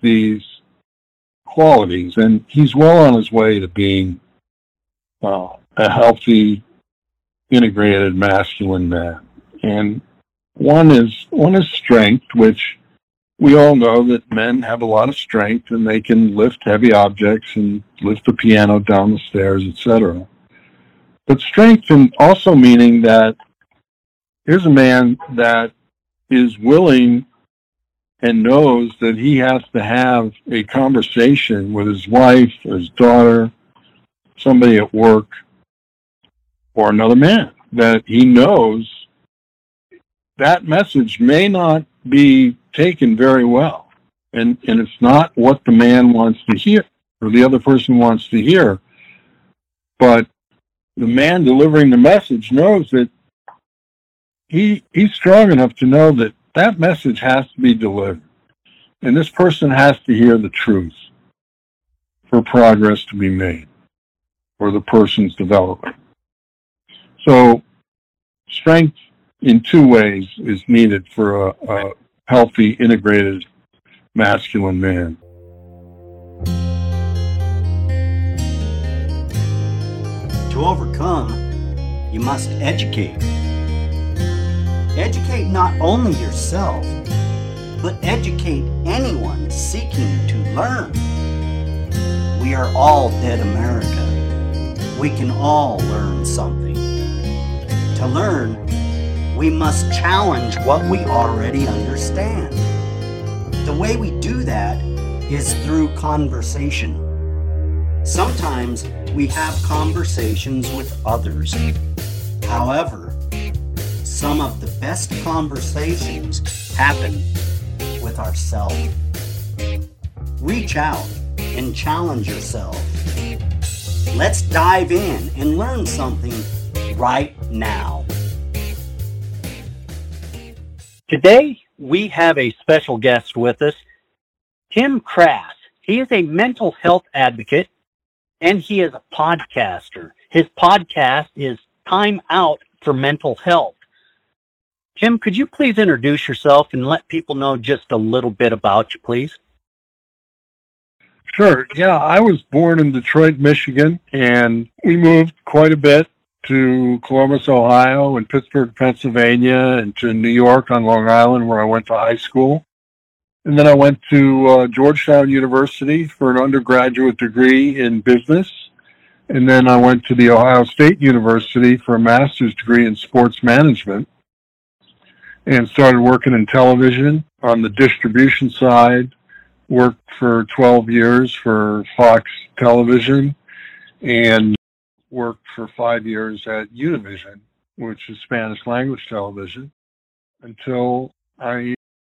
these qualities, and he's well on his way to being uh, a healthy, integrated masculine man. And one is one is strength, which we all know that men have a lot of strength and they can lift heavy objects and lift the piano down the stairs, etc. But strength can also meaning that here's a man that is willing and knows that he has to have a conversation with his wife, his daughter, somebody at work, or another man that he knows that message may not be taken very well. And, and it's not what the man wants to hear or the other person wants to hear. But the man delivering the message knows that he, he's strong enough to know that that message has to be delivered. And this person has to hear the truth for progress to be made for the person's development. So strength in two ways is needed for a, a healthy, integrated masculine man. To overcome, you must educate. Educate not only yourself, but educate anyone seeking to learn. We are all dead America. We can all learn something. To learn, we must challenge what we already understand. The way we do that is through conversation. Sometimes we have conversations with others. However, some of the best conversations happen with ourselves. Reach out and challenge yourself. Let's dive in and learn something right now. Today, we have a special guest with us, Tim Krass. He is a mental health advocate and he is a podcaster. His podcast is Time Out for Mental Health. Tim, could you please introduce yourself and let people know just a little bit about you, please? Sure. Yeah, I was born in Detroit, Michigan, and we moved quite a bit to Columbus, Ohio, and Pittsburgh, Pennsylvania, and to New York on Long Island, where I went to high school. And then I went to uh, Georgetown University for an undergraduate degree in business. And then I went to the Ohio State University for a master's degree in sports management and started working in television on the distribution side. Worked for 12 years for Fox Television and worked for five years at Univision, which is Spanish language television, until I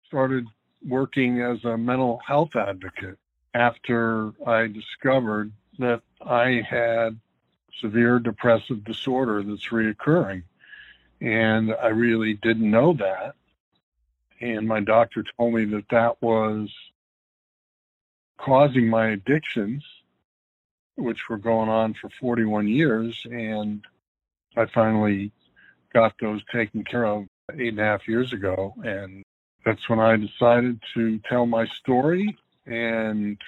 started working as a mental health advocate after I discovered that I had severe depressive disorder that's reoccurring. And I really didn't know that. And my doctor told me that that was causing my addictions which were going on for 41 years. And I finally got those taken care of eight and a half years ago. And that's when I decided to tell my story and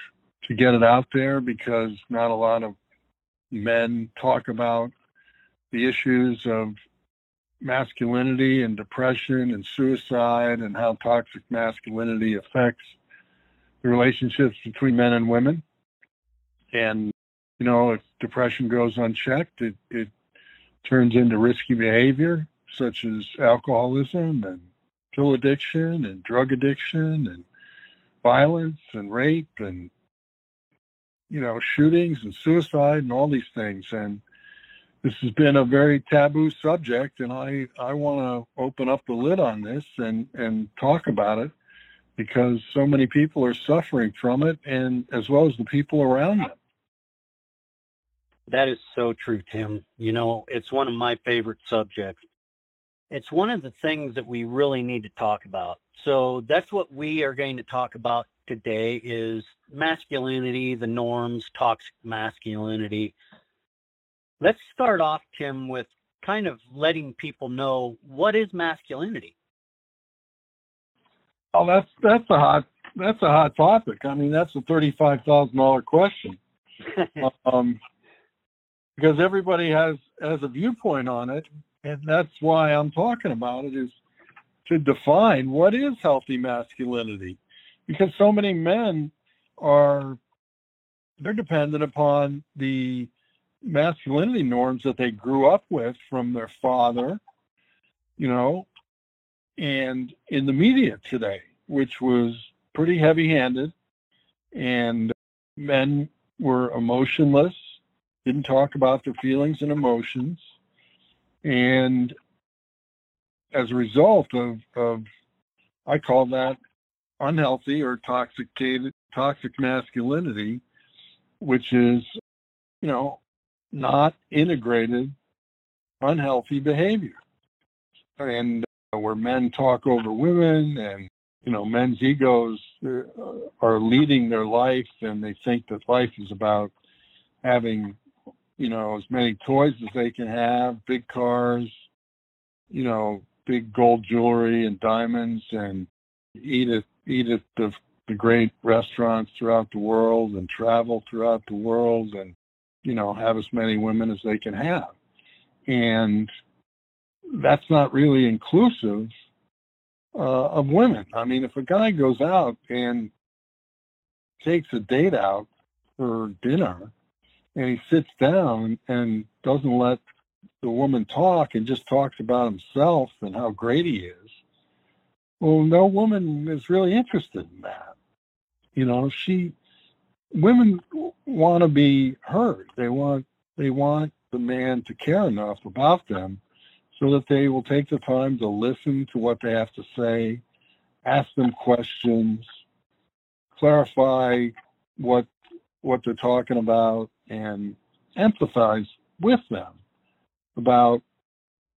to get it out there because not a lot of men talk about the issues of masculinity and depression and suicide and how toxic masculinity affects the relationships between men and women. And you know, if depression goes unchecked, it, it turns into risky behavior such as alcoholism and pill addiction and drug addiction and violence and rape and you know shootings and suicide and all these things and this has been a very taboo subject and i i want to open up the lid on this and and talk about it because so many people are suffering from it and as well as the people around them that is so true, Tim. You know, it's one of my favorite subjects. It's one of the things that we really need to talk about. So that's what we are going to talk about today is masculinity, the norms, toxic masculinity. Let's start off, Tim, with kind of letting people know what is masculinity. Oh, that's that's a hot that's a hot topic. I mean, that's a thirty-five thousand dollar question. um, because everybody has has a viewpoint on it, and that's why I'm talking about it is to define what is healthy masculinity, because so many men are they're dependent upon the masculinity norms that they grew up with from their father, you know, and in the media today, which was pretty heavy handed. And men were emotionless, didn't talk about their feelings and emotions. And as a result of, of I call that unhealthy or toxic toxic masculinity, which is, you know, not integrated unhealthy behavior. And where men talk over women and you know men's egos uh, are leading their life and they think that life is about having you know as many toys as they can have big cars you know big gold jewelry and diamonds and eat at eat at the, the great restaurants throughout the world and travel throughout the world and you know have as many women as they can have and that's not really inclusive uh, of women. I mean, if a guy goes out and takes a date out for dinner and he sits down and doesn't let the woman talk and just talks about himself and how great he is, well, no woman is really interested in that. You know, she, women want to be heard. They want, they want the man to care enough about them so that they will take the time to listen to what they have to say, ask them questions, clarify what what they're talking about, and empathize with them about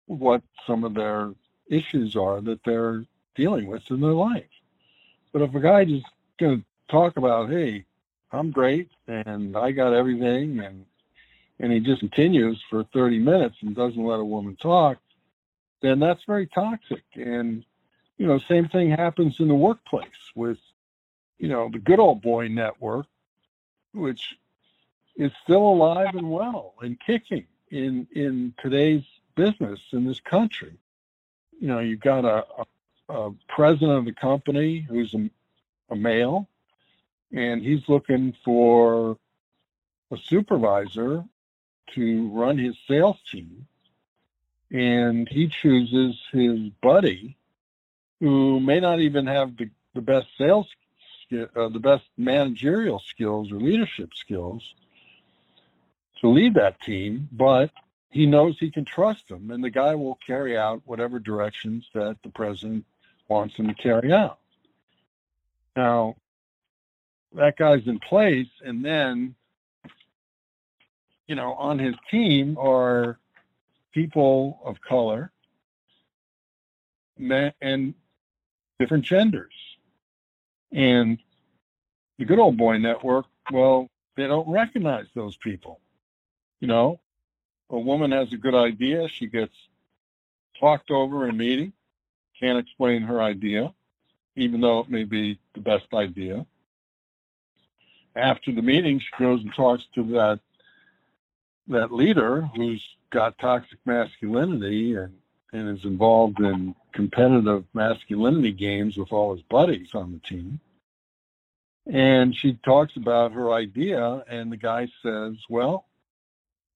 what some of their issues are that they're dealing with in their life. But if a guy just going to talk about, hey, I'm great and I got everything, and and he just continues for 30 minutes and doesn't let a woman talk, then that's very toxic. And, you know, same thing happens in the workplace with, you know, the good old boy network, which is still alive and well and kicking in in today's business in this country. You know, you've got a, a, a president of the company who's a, a male, and he's looking for a supervisor to run his sales team. And he chooses his buddy who may not even have the, the best sales uh, the best managerial skills or leadership skills to lead that team but he knows he can trust him and the guy will carry out whatever directions that the president wants him to carry out. Now that guy's in place and then you know on his team are people of color men and different genders. And the good old boy network, well, they don't recognize those people. You know, a woman has a good idea, she gets talked over in a meeting, can't explain her idea, even though it may be the best idea. After the meeting, she goes and talks to that that leader who's got toxic masculinity and, and is involved in competitive masculinity games with all his buddies on the team. And she talks about her idea, and the guy says, Well,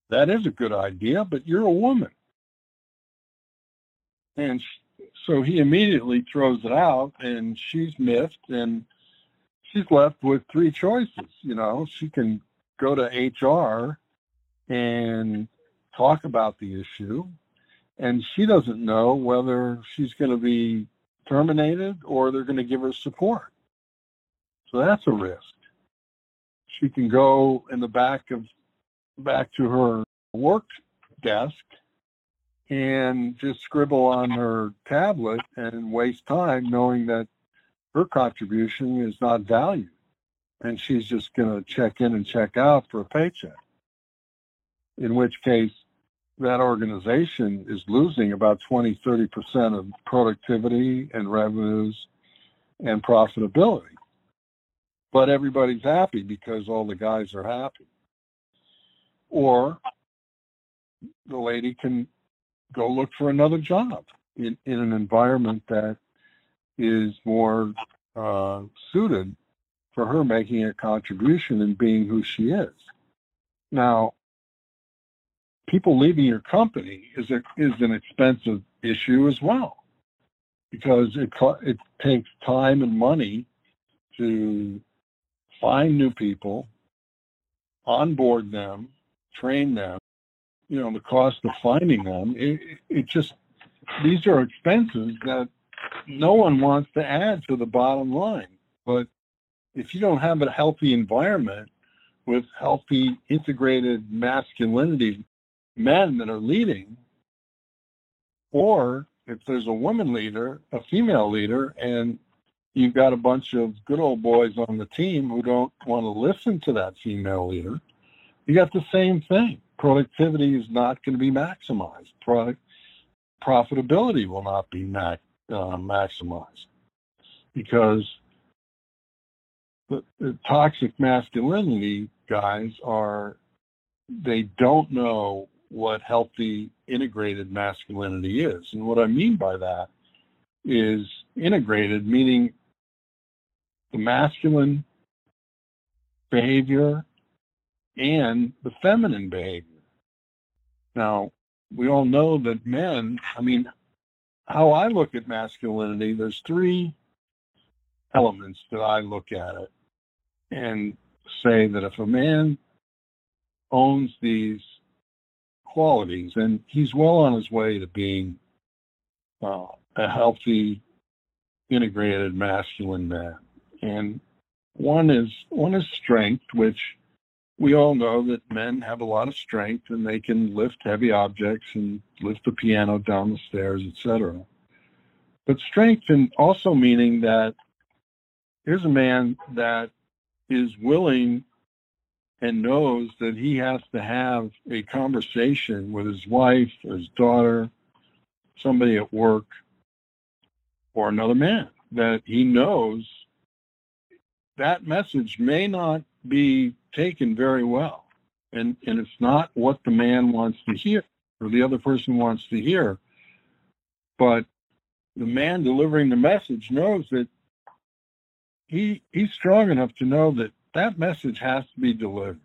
that is a good idea, but you're a woman. And she, so he immediately throws it out, and she's miffed, and she's left with three choices. You know, she can go to HR and talk about the issue. And she doesn't know whether she's going to be terminated or they're going to give her support. So that's a risk. She can go in the back of back to her work desk and just scribble on her tablet and waste time knowing that her contribution is not valued and she's just going to check in and check out for a paycheck in which case that organization is losing about 20, 30% of productivity and revenues and profitability. but everybody's happy because all the guys are happy. Or the lady can go look for another job in, in an environment that is more uh, suited for her making a contribution and being who she is. Now, people leaving your company is a, is an expensive issue as well because it it takes time and money to find new people, onboard them, train them. You know, the cost of finding them, it, it just, these are expenses that no one wants to add to the bottom line. But if you don't have a healthy environment with healthy integrated masculinity men that are leading, or if there's a woman leader, a female leader, and you've got a bunch of good old boys on the team who don't want to listen to that female leader, you got the same thing. Productivity is not going to be maximized. Product profitability will not be max, uh, maximized because the, the toxic masculinity guys are they don't know what healthy integrated masculinity is. And what I mean by that is integrated, meaning the masculine behavior and the feminine behavior. Now, we all know that men, I mean, how I look at masculinity, there's three elements that I look at it and say that if a man owns these qualities, and he's well on his way to being uh, a healthy, integrated masculine man. And one is one is strength, which we all know that men have a lot of strength and they can lift heavy objects and lift the piano down the stairs, etc. But strength and also meaning that here's a man that is willing and knows that he has to have a conversation with his wife, his daughter, somebody at work, or another man that he knows that message may not be taken very well. And, and it's not what the man wants to hear or the other person wants to hear. But the man delivering the message knows that he he's strong enough to know that that message has to be delivered.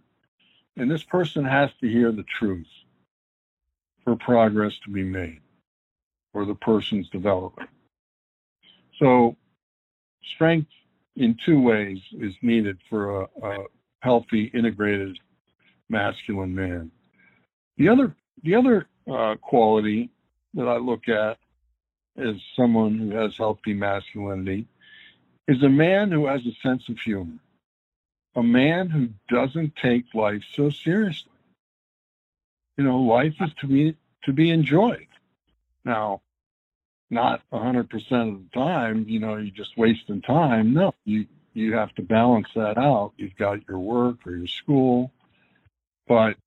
And this person has to hear the truth for progress to be made for the person's development. So, strength in two ways is needed for a, a healthy, integrated masculine man. The other, the other uh, quality that I look at as someone who has healthy masculinity is a man who has a sense of humor a man who doesn't take life so seriously. You know, life is to be to be enjoyed. Now, not 100% of the time, you know, you're just wasting time. No, you you have to balance that out. You've got your work or your school, but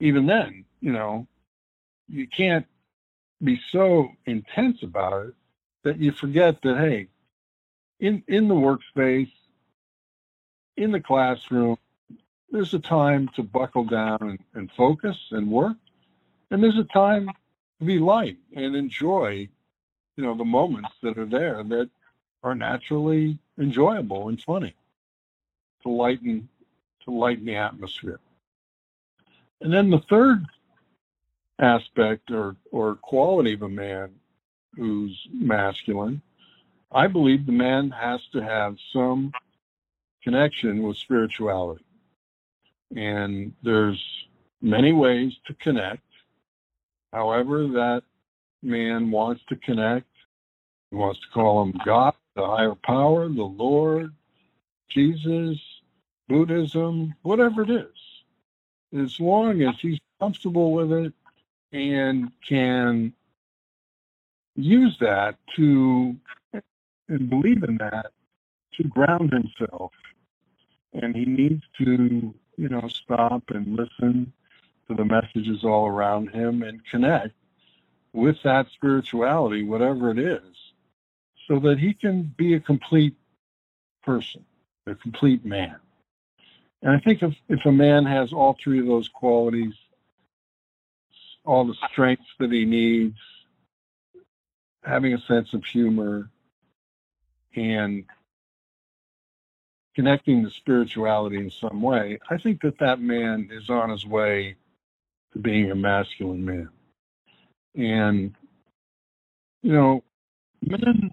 even then, you know, you can't be so intense about it that you forget that hey, in in the workspace, in the classroom, there's a time to buckle down and, and focus and work. And there's a time to be light and enjoy, you know, the moments that are there that are naturally enjoyable and funny to lighten to lighten the atmosphere. And then the third aspect or or quality of a man who's masculine, I believe the man has to have some connection with spirituality. And there's many ways to connect. However, that man wants to connect. He wants to call him God, the higher power, the Lord, Jesus, Buddhism, whatever it is. As long as he's comfortable with it and can use that to and believe in that to ground himself and he needs to, you know, stop and listen to the messages all around him and connect with that spirituality, whatever it is, so that he can be a complete person a complete man. And I think if, if a man has all three of those qualities, all the strengths that he needs, having a sense of humor, and connecting to spirituality in some way, I think that that man is on his way to being a masculine man. And, you know, men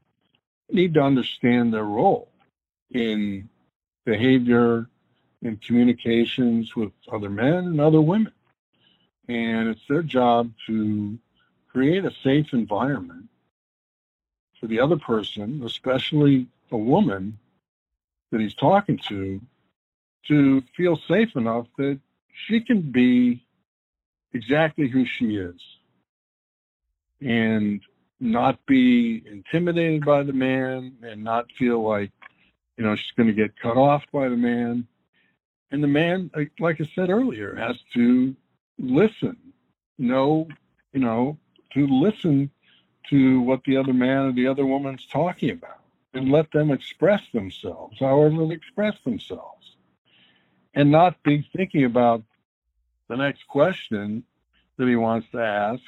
need to understand their role in behavior and communications with other men and other women. And it's their job to create a safe environment for the other person, especially a woman that he's talking to, to feel safe enough that she can be exactly who she is and not be intimidated by the man and not feel like, you know, she's going to get cut off by the man. And the man, like I said earlier, has to listen, know, you know, to listen to what the other man or the other woman's talking about and let them express themselves, however they express themselves, and not be thinking about the next question that he wants to ask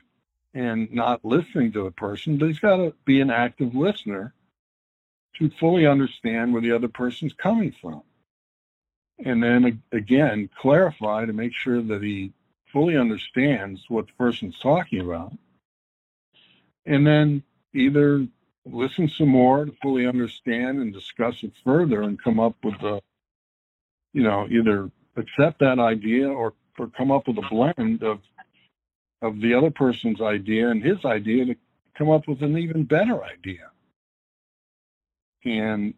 and not listening to the person, but he's got to be an active listener to fully understand where the other person's coming from. And then again, clarify to make sure that he fully understands what the person's talking about. And then either listen some more to fully understand and discuss it further and come up with the, you know, either accept that idea or, or come up with a blend of of the other person's idea and his idea to come up with an even better idea. And,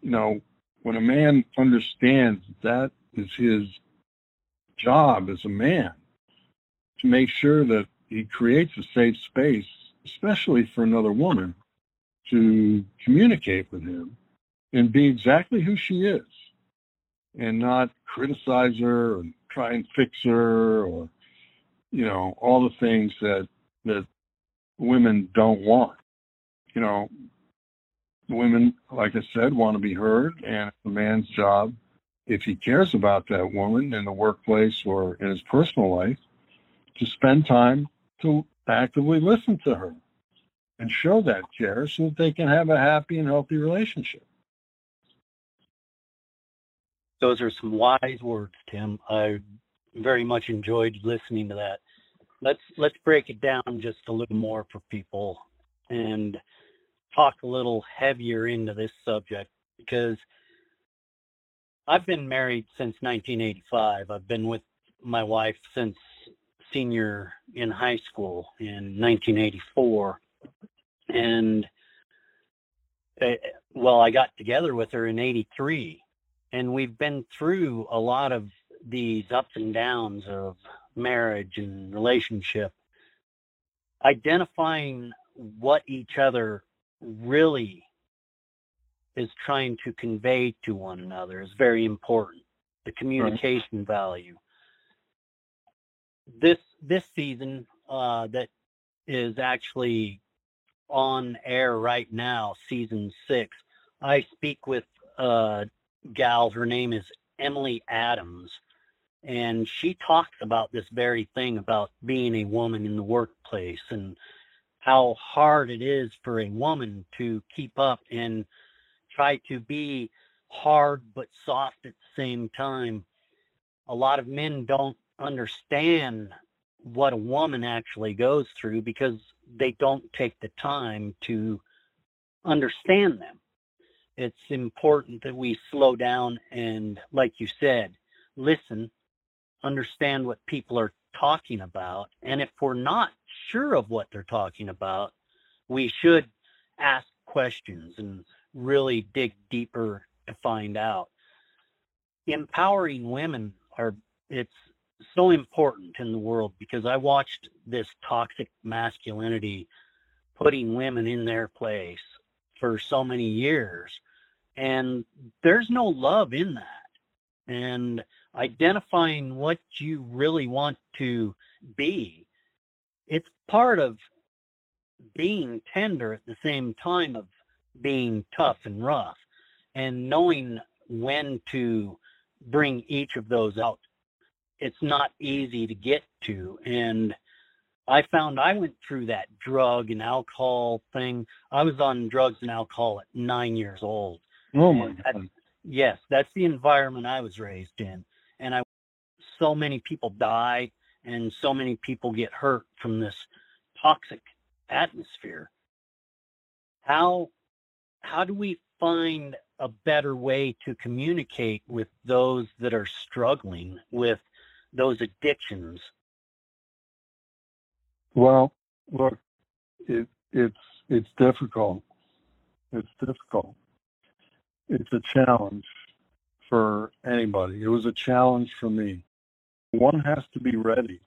you know, when a man understands that is his job as a man to make sure that he creates a safe space, especially for another woman, to communicate with him and be exactly who she is and not criticize her and try and fix her or you know, all the things that that women don't want. You know, women, like I said, want to be heard, and it's a man's job, if he cares about that woman in the workplace or in his personal life, to spend time to actively listen to her and show that care so that they can have a happy and healthy relationship. Those are some wise words, Tim. I very much enjoyed listening to that. Let's let's break it down just a little more for people and talk a little heavier into this subject because I've been married since 1985. I've been with my wife since senior in high school in 1984 and uh, well I got together with her in 83 and we've been through a lot of these ups and downs of marriage and relationship, identifying what each other really is trying to convey to one another is very important. The communication right. value. This this season uh, that is actually on air right now, season six. I speak with a gal. Her name is Emily Adams, and she talks about this very thing about being a woman in the workplace and how hard it is for a woman to keep up and try to be hard but soft at the same time. A lot of men don't understand what a woman actually goes through because they don't take the time to understand them. It's important that we slow down and, like you said, listen understand what people are talking about. And if we're not sure of what they're talking about, we should ask questions and really dig deeper to find out. Empowering women are it's so important in the world because I watched this toxic masculinity putting women in their place for so many years and there's no love in that. And identifying what you really want to be. It's part of being tender at the same time of being tough and rough and knowing when to bring each of those out. It's not easy to get to. And I found I went through that drug and alcohol thing. I was on drugs and alcohol at nine years old. Oh my And that- God. Yes, that's the environment I was raised in. And I so many people die and so many people get hurt from this toxic atmosphere. How how do we find a better way to communicate with those that are struggling with those addictions? Well, look, it, it's it's difficult. It's difficult. It's a challenge for anybody. It was a challenge for me. One has to be ready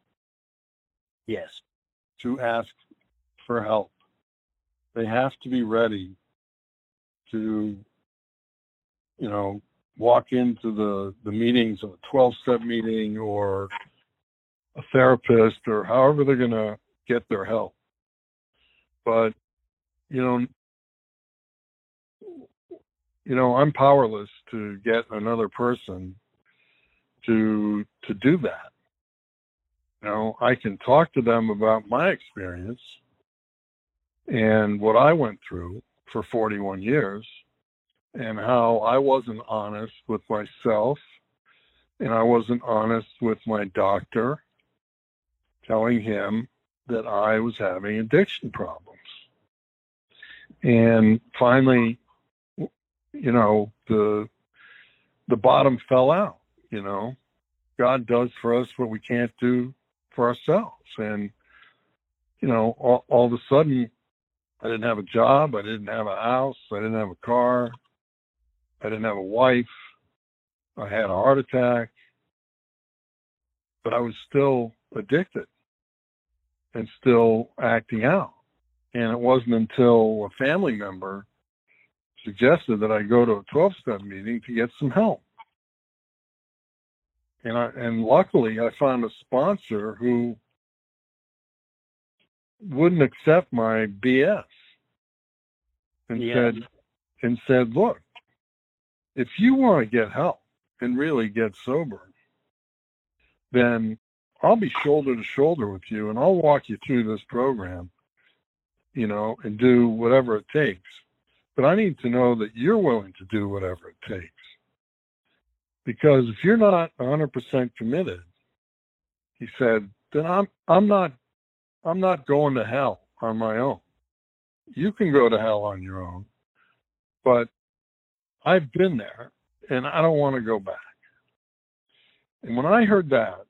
Yes. to ask for help. They have to be ready to, you know, walk into the, the meetings of a 12 step meeting or a therapist or however they're going to get their help. But, you know, you know, I'm powerless to get another person to to do that. You know, I can talk to them about my experience and what I went through for 41 years and how I wasn't honest with myself and I wasn't honest with my doctor telling him that I was having addiction problems. And finally, you know, the the bottom fell out, you know. God does for us what we can't do for ourselves. And, you know, all, all of a sudden, I didn't have a job. I didn't have a house. I didn't have a car. I didn't have a wife. I had a heart attack. But I was still addicted and still acting out. And it wasn't until a family member suggested that I go to a 12 step meeting to get some help. And I and luckily I found a sponsor who wouldn't accept my BS and Yeah. said and said, look, if you want to get help and really get sober, then I'll be shoulder to shoulder with you and I'll walk you through this program, you know, and do whatever it takes. But I need to know that you're willing to do whatever it takes. Because if you're not 100% committed, he said, then I'm I'm not I'm not going to hell on my own. You can go to hell on your own, but I've been there and I don't want to go back. And when I heard that,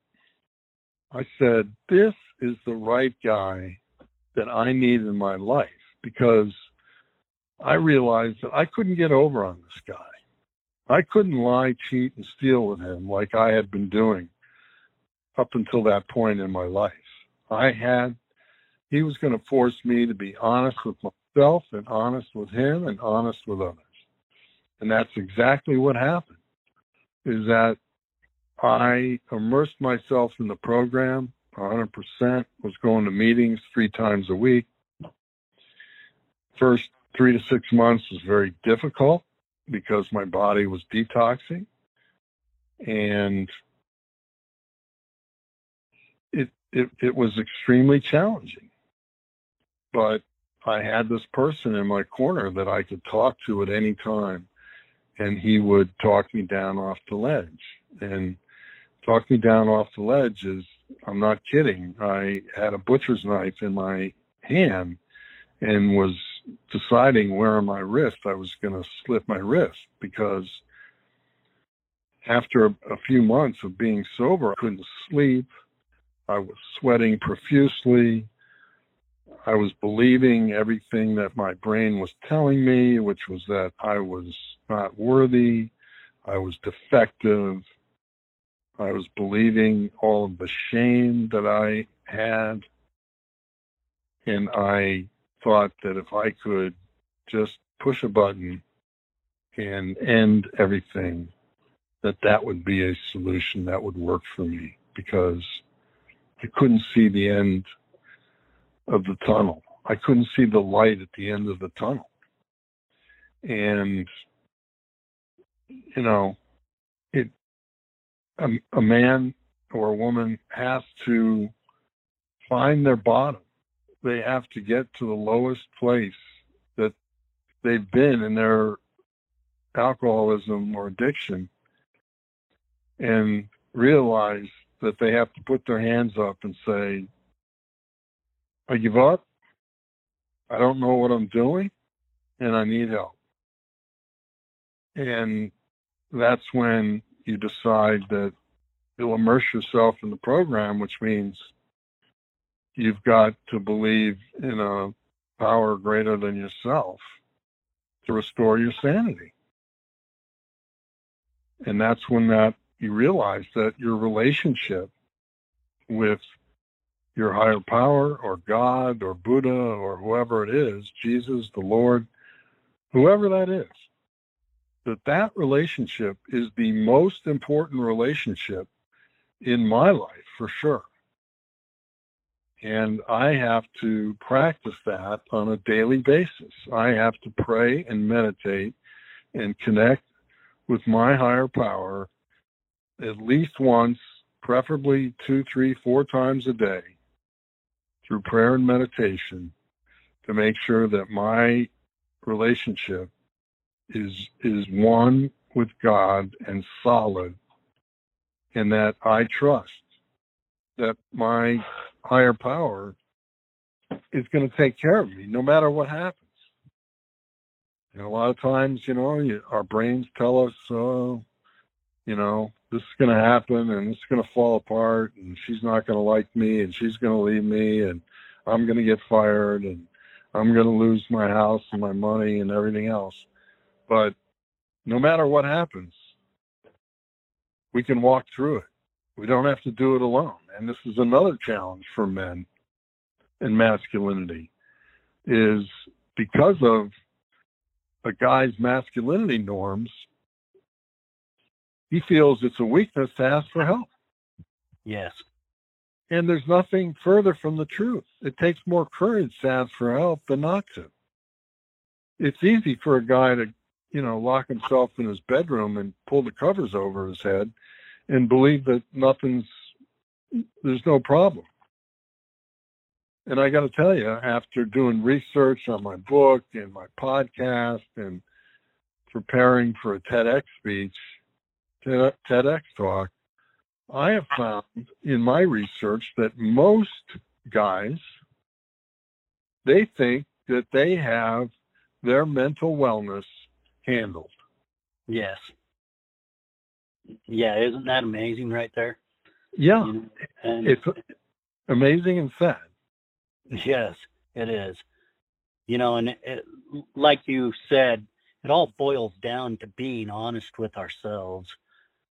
I said, this is the right guy that I need in my life because I realized that I couldn't get over on this guy. I couldn't lie, cheat, and steal with him like I had been doing up until that point in my life. I had, he was going to force me to be honest with myself and honest with him and honest with others. And that's exactly what happened is that I immersed myself in the program 100%, was going to meetings three times a week. First three to six months was very difficult because my body was detoxing. And it, it, it was extremely challenging. But I had this person in my corner that I could talk to at any time, and he would talk me down off the ledge. And talk me down off the ledge is, I'm not kidding. I had a butcher's knife in my hand and was deciding where on my wrist I was going to slit my wrist because after a, a few months of being sober, I couldn't sleep. I was sweating profusely. I was believing everything that my brain was telling me, which was that I was not worthy, I was defective, I was believing all of the shame that I had. And I thought that if I could just push a button and end everything, that that would be a solution that would work for me because I couldn't see the end of the tunnel. I couldn't see the light at the end of the tunnel. And you know, it a, a man or a woman has to find their bottom. They have to get to the lowest place that they've been in their alcoholism or addiction and realize that they have to put their hands up and say, I give up. I don't know what I'm doing and I need help. And that's when you decide that you'll immerse yourself in the program, which means you've got to believe in a power greater than yourself to restore your sanity. And that's when that you realize that your relationship with your higher power or God or Buddha or whoever it is, Jesus, the Lord, whoever that is, that that relationship is the most important relationship in my life for sure. And I have to practice that on a daily basis. I have to pray and meditate and connect with my higher power at least once, preferably two, three, four times a day through prayer and meditation to make sure that my relationship is is one with God and solid and that I trust that my higher power is going to take care of me no matter what happens. And a lot of times, you know, you, our brains tell us, oh, you know, this is going to happen and it's going to fall apart and she's not going to like me and she's going to leave me and I'm going to get fired and I'm going to lose my house and my money and everything else. But no matter what happens, we can walk through it. We don't have to do it alone. And this is another challenge for men in masculinity is because of a guy's masculinity norms, he feels it's a weakness to ask for help. Yes. And there's nothing further from the truth. It takes more courage to ask for help than not to. It's easy for a guy to, you know, lock himself in his bedroom and pull the covers over his head and believe that nothing's, there's no problem. And I got to tell you, after doing research on my book and my podcast and preparing for a TEDx speech, TEDx talk, I have found in my research that most guys they think that they have their mental wellness handled. Yes. Yeah, isn't that amazing right there? Yeah. You know, and It's amazing and sad. yes, it is. You know, and it, like you said, it all boils down to being honest with ourselves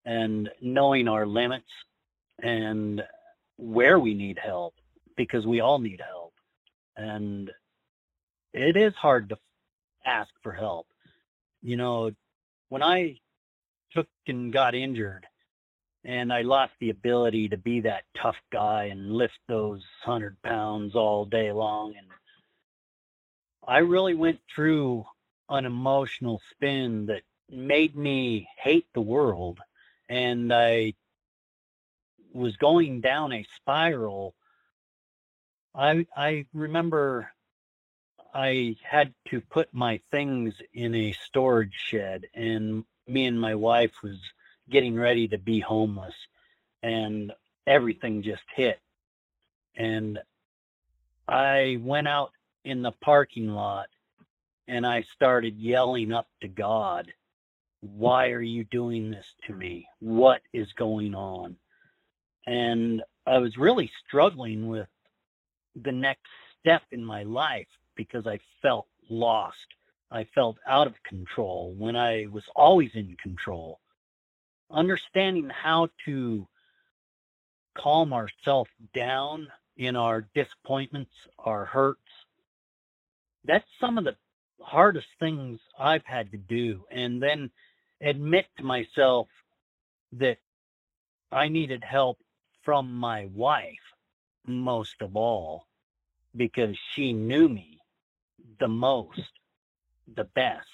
and knowing our limits and where we need help because we all need help. And it is hard to ask for help. You know, when I took and got injured and I lost the ability to be that tough guy and lift those hundred pounds all day long. And I really went through an emotional spin that made me hate the world. And I was going down a spiral. I I remember I had to put my things in a storage shed and me and my wife was getting ready to be homeless and everything just hit and I went out in the parking lot and I started yelling up to God, why are you doing this to me? What is going on? And I was really struggling with the next step in my life because I felt lost. I felt out of control when I was always in control. Understanding how to calm ourselves down in our disappointments, our hurts, that's some of the hardest things I've had to do. And then admit to myself that I needed help from my wife most of all because she knew me the most, the best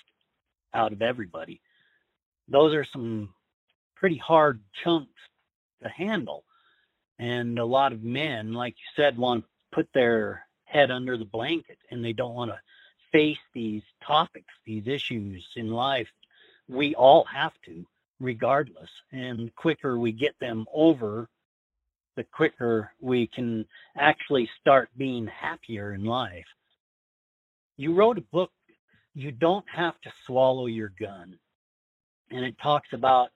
out of everybody. those are some pretty hard chunks to handle. And a lot of men, like you said, want to put their head under the blanket and they don't want to face these topics, these issues in life. We all have to, regardless. And quicker we get them over, the quicker we can actually start being happier in life. You wrote a book, You Don't Have to Swallow Your Gun. And it talks about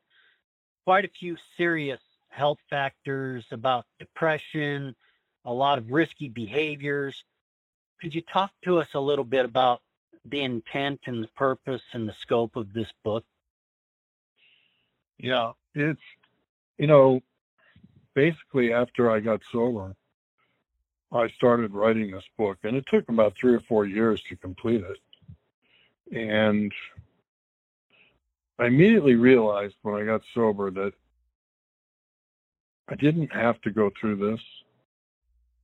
quite a few serious health factors about depression, a lot of risky behaviors. Could you talk to us a little bit about the intent and the purpose and the scope of this book? Yeah, it's, you know, basically after I got sober, I started writing this book, and it took about three or four years to complete it. And I immediately realized when I got sober that I didn't have to go through this,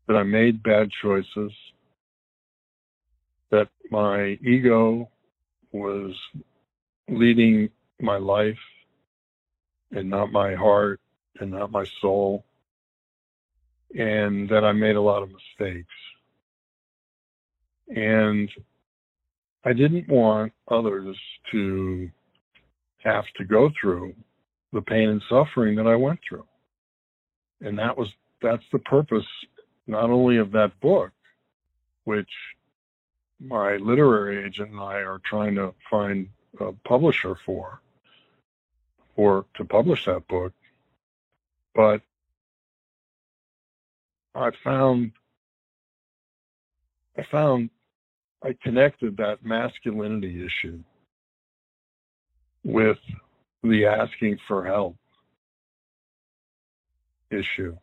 that I made bad choices, that my ego was leading my life and not my heart and not my soul, and that I made a lot of mistakes. And I didn't want others to have to go through the pain and suffering that I went through. And that was that's the purpose not only of that book, which my literary agent and I are trying to find a publisher for, or to publish that book, but I found I found I connected that masculinity issue with the asking for help issue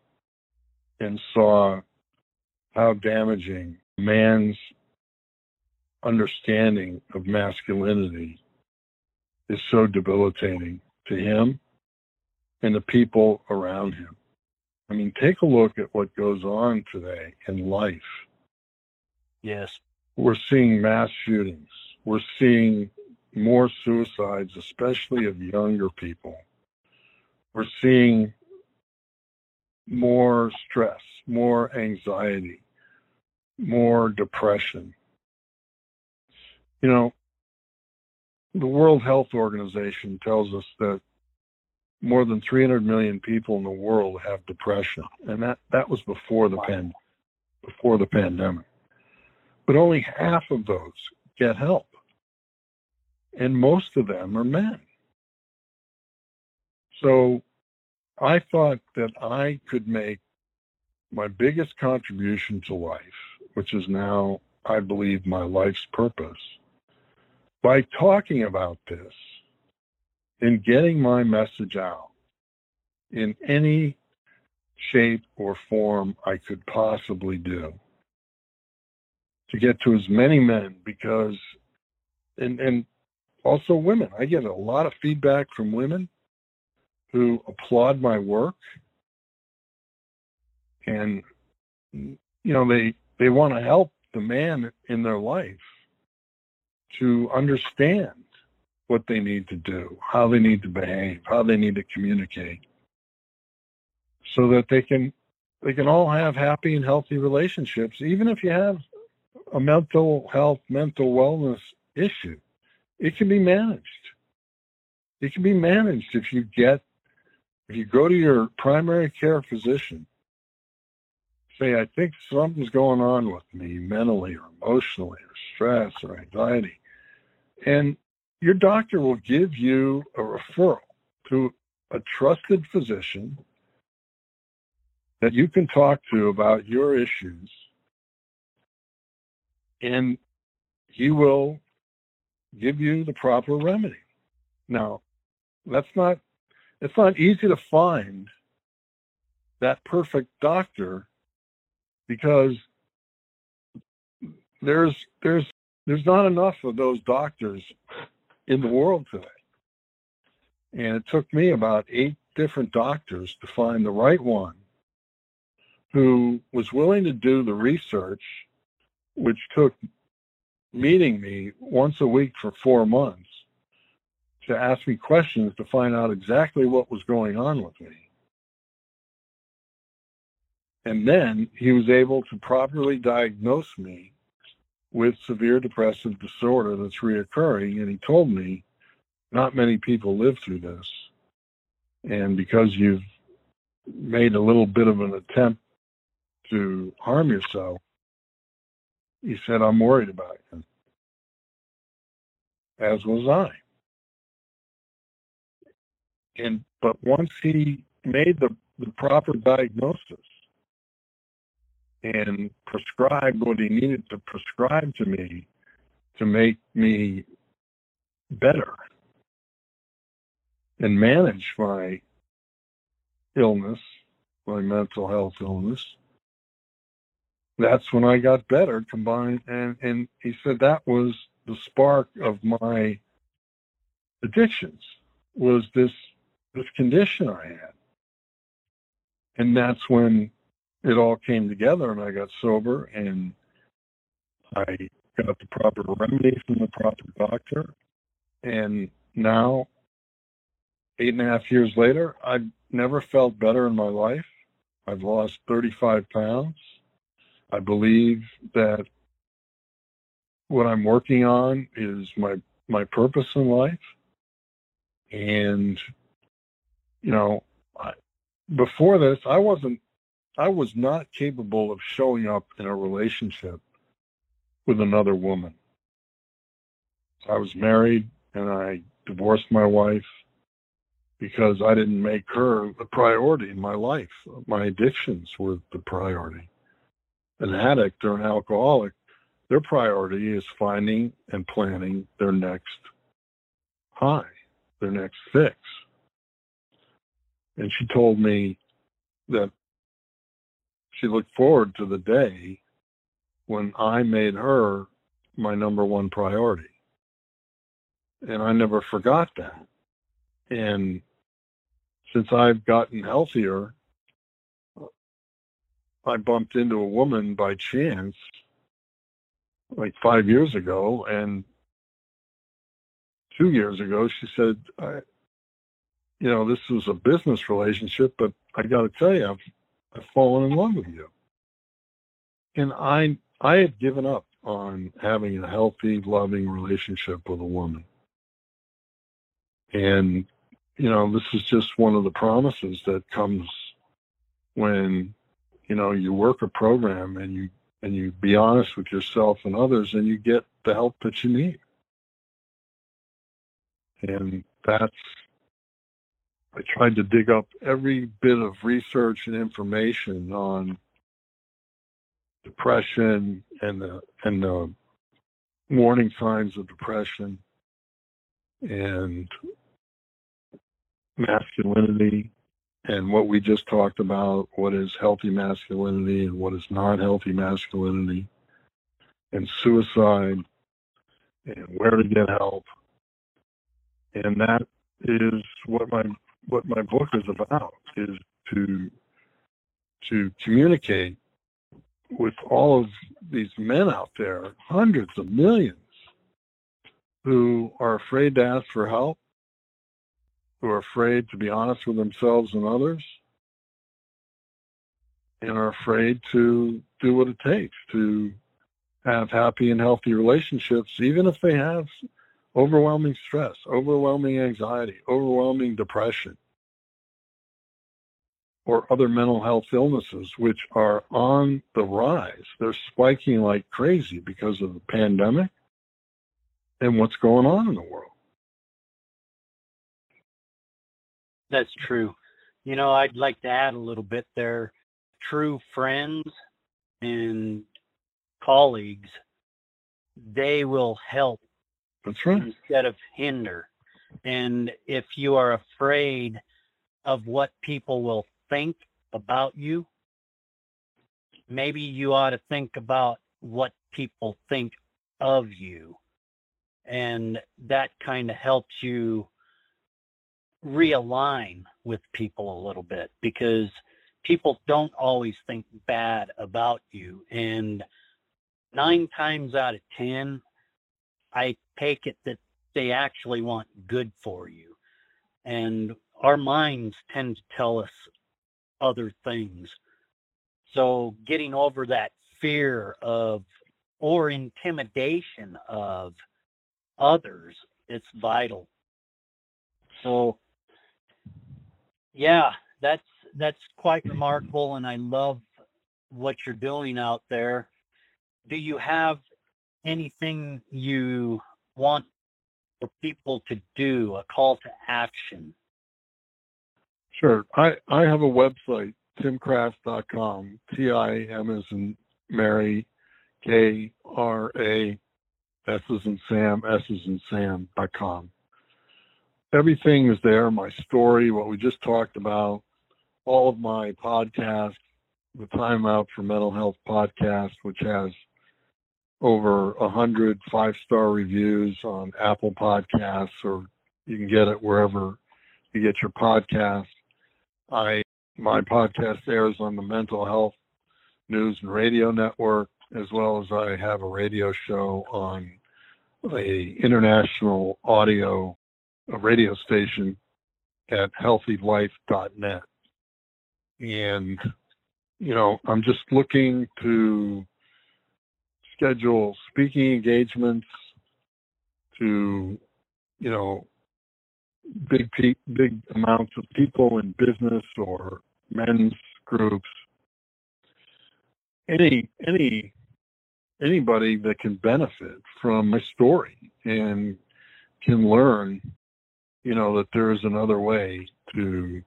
and saw how damaging man's understanding of masculinity is so debilitating to him and the people around him. I mean, take a look at what goes on today in life. Yes. We're seeing mass shootings. We're seeing more suicides, especially of younger people. We're seeing more stress, more anxiety, more depression. You know, the World Health Organization tells us that more than 300 million people in the world have depression, and that, that was before the pan, before the pandemic. But only half of those get help, and most of them are men. So I thought that I could make my biggest contribution to life, which is now, I believe, my life's purpose, by talking about this and getting my message out in any shape or form I could possibly do to get to as many men because and and also women. I get a lot of feedback from women who applaud my work and you know they they want to help the man in their life to understand what they need to do, how they need to behave, how they need to communicate so that they can they can all have happy and healthy relationships even if you have a mental health mental wellness issue it can be managed. It can be managed if you get if you go to your primary care physician, say, I think something's going on with me mentally or emotionally or stress or anxiety, and your doctor will give you a referral to a trusted physician that you can talk to about your issues, and he will give you the proper remedy. Now, that's not it's not easy to find that perfect doctor because there's there's there's not enough of those doctors in the world today. And it took me about eight different doctors to find the right one who was willing to do the research, which took meeting me once a week for four months to ask me questions to find out exactly what was going on with me. And then he was able to properly diagnose me with severe depressive disorder that's reoccurring. And he told me not many people live through this. And because you've made a little bit of an attempt to harm yourself, he said, I'm worried about you. As was I. And but once he made the, the proper diagnosis and prescribed what he needed to prescribe to me to make me better and manage my illness, my mental health illness, that's when I got better combined. And, and he said that was the spark of my addictions was this, this condition I had. And that's when it all came together and I got sober and I got the proper remedy from the proper doctor. And now, eight and a half years later, I've never felt better in my life. I've lost 35 pounds. I believe that what I'm working on is my my purpose in life. And you know, I, before this, I wasn't I was not capable of showing up in a relationship with another woman. I was married and I divorced my wife because I didn't make her the priority in my life. My addictions were the priority. An addict or an alcoholic, their priority is finding and planning their next high, their next fix. And she told me that she looked forward to the day when I made her my number one priority. And I never forgot that. And since I've gotten healthier, I bumped into a woman by chance like five years ago. And two years ago, she said, I, you know, this was a business relationship, but I got to tell you, I've I've fallen in love with you. And I I had given up on having a healthy, loving relationship with a woman. And you know, this is just one of the promises that comes when you know you work a program and you and you be honest with yourself and others and you get the help that you need. And that's I tried to dig up every bit of research and information on depression and the and the warning signs of depression and masculinity and what we just talked about what is healthy masculinity and what is not healthy masculinity and suicide and where to get help. And that is what my what my book is about is to to communicate with all of these men out there, hundreds of millions, who are afraid to ask for help, who are afraid to be honest with themselves and others, and are afraid to do what it takes to have happy and healthy relationships, even if they have overwhelming stress, overwhelming anxiety, overwhelming depression, or other mental health illnesses, which are on the rise. They're spiking like crazy because of the pandemic and what's going on in the world. That's true. You know, I'd like to add a little bit there. True friends and colleagues, they will help right. Instead of hinder. And if you are afraid of what people will think about you, maybe you ought to think about what people think of you. And that kind of helps you realign with people a little bit because people don't always think bad about you. And nine times out of 10, I take it that they actually want good for you. And our minds tend to tell us other things. So getting over that fear of or intimidation of others, it's vital. So yeah, that's that's quite remarkable and I love what you're doing out there. Do you have anything you want for people to do, a call to action? Sure. I, I have a website, timkrass.com. T-I-M is in Mary, K-R-A, S is in Sam, S is in Sam.com. Everything is there, my story, what we just talked about, all of my podcasts, the Time Out for Mental Health podcast, which has over a hundred five-star reviews on Apple Podcasts, or you can get it wherever you get your podcast. I my podcast airs on the Mental Health News and Radio Network, as well as I have a radio show on a international audio a radio station at healthylife.net. And you know, I'm just looking to schedule speaking engagements to, you know, big pe- big amounts of people in business or men's groups. Any any anybody that can benefit from my story and can learn, you know, that there is another way to,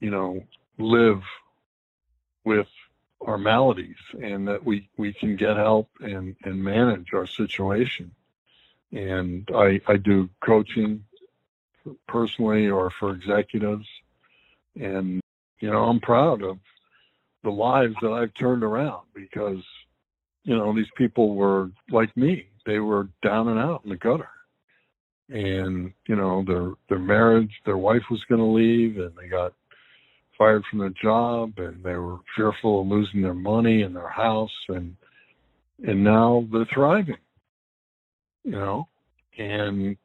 you know, live with our maladies and that we, we can get help and, and manage our situation. And I, I do coaching personally or for executives. And, you know, I'm proud of the lives that I've turned around because, you know, these people were like me. They were down and out in the gutter. And, you know, their their marriage, their wife was gonna leave and they got fired from their job and they were fearful of losing their money and their house and and now they're thriving you know? And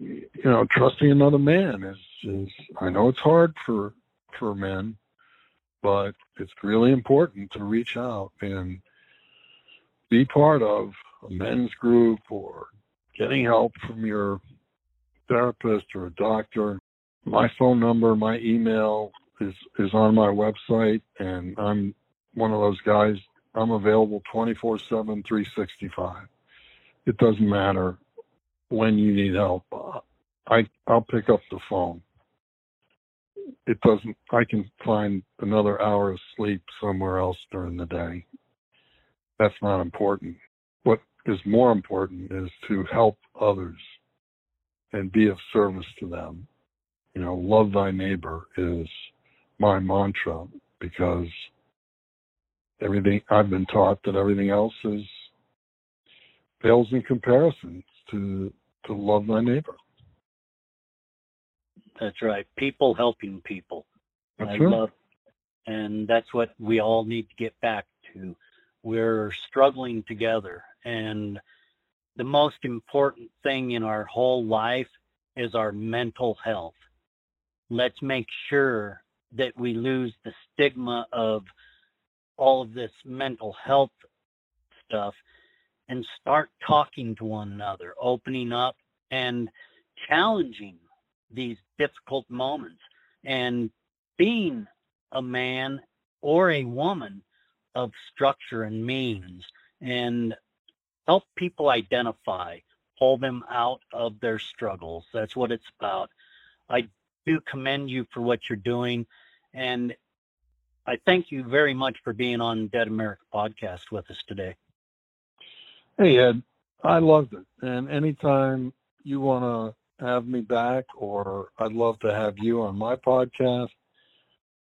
you know trusting another man is is i know it's hard for for men but it's really important to reach out and be part of a men's group or getting help from your therapist or a doctor my phone number my email is is on my website, and I'm one of those guys. I'm available 24 7, 365. It doesn't matter when you need help. I I'll pick up the phone. It doesn't. I can find another hour of sleep somewhere else during the day. That's not important. What is more important is to help others and be of service to them. You know, love thy neighbor is my mantra because everything I've been taught that everything else is pales in comparison to to love thy neighbor. That's right. People helping people. That's I right. love and that's what we all need to get back to. We're struggling together and the most important thing in our whole life is our mental health. Let's make sure that we lose the stigma of all of this mental health stuff and start talking to one another, opening up and challenging these difficult moments and being a man or a woman of structure and means and help people identify, pull them out of their struggles. That's what it's about. I do commend you for what you're doing. And I thank you very much for being on Dead America podcast with us today. Hey Ed, I loved it. And anytime you want to have me back, or I'd love to have you on my podcast,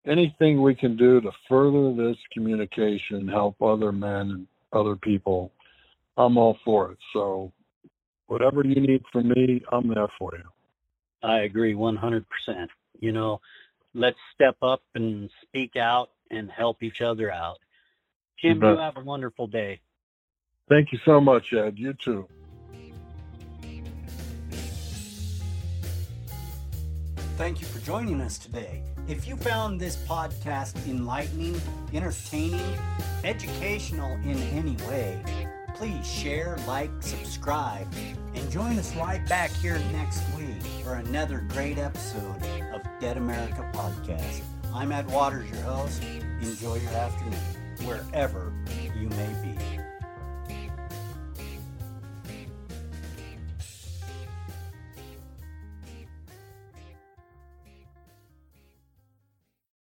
anything we can do to further this communication, help other men and other people, I'm all for it. So whatever you need from me, I'm there for you. I agree 100%. You know, let's step up and speak out and help each other out. Jim, bet. you have a wonderful day. Thank you so much, Ed. You too. Thank you for joining us today. If you found this podcast enlightening, entertaining, educational in any way, please share, like, subscribe, and join us right back here next week for another great episode of Dead America Podcast. I'm Ed Waters, your host. Enjoy your afternoon, wherever you may be.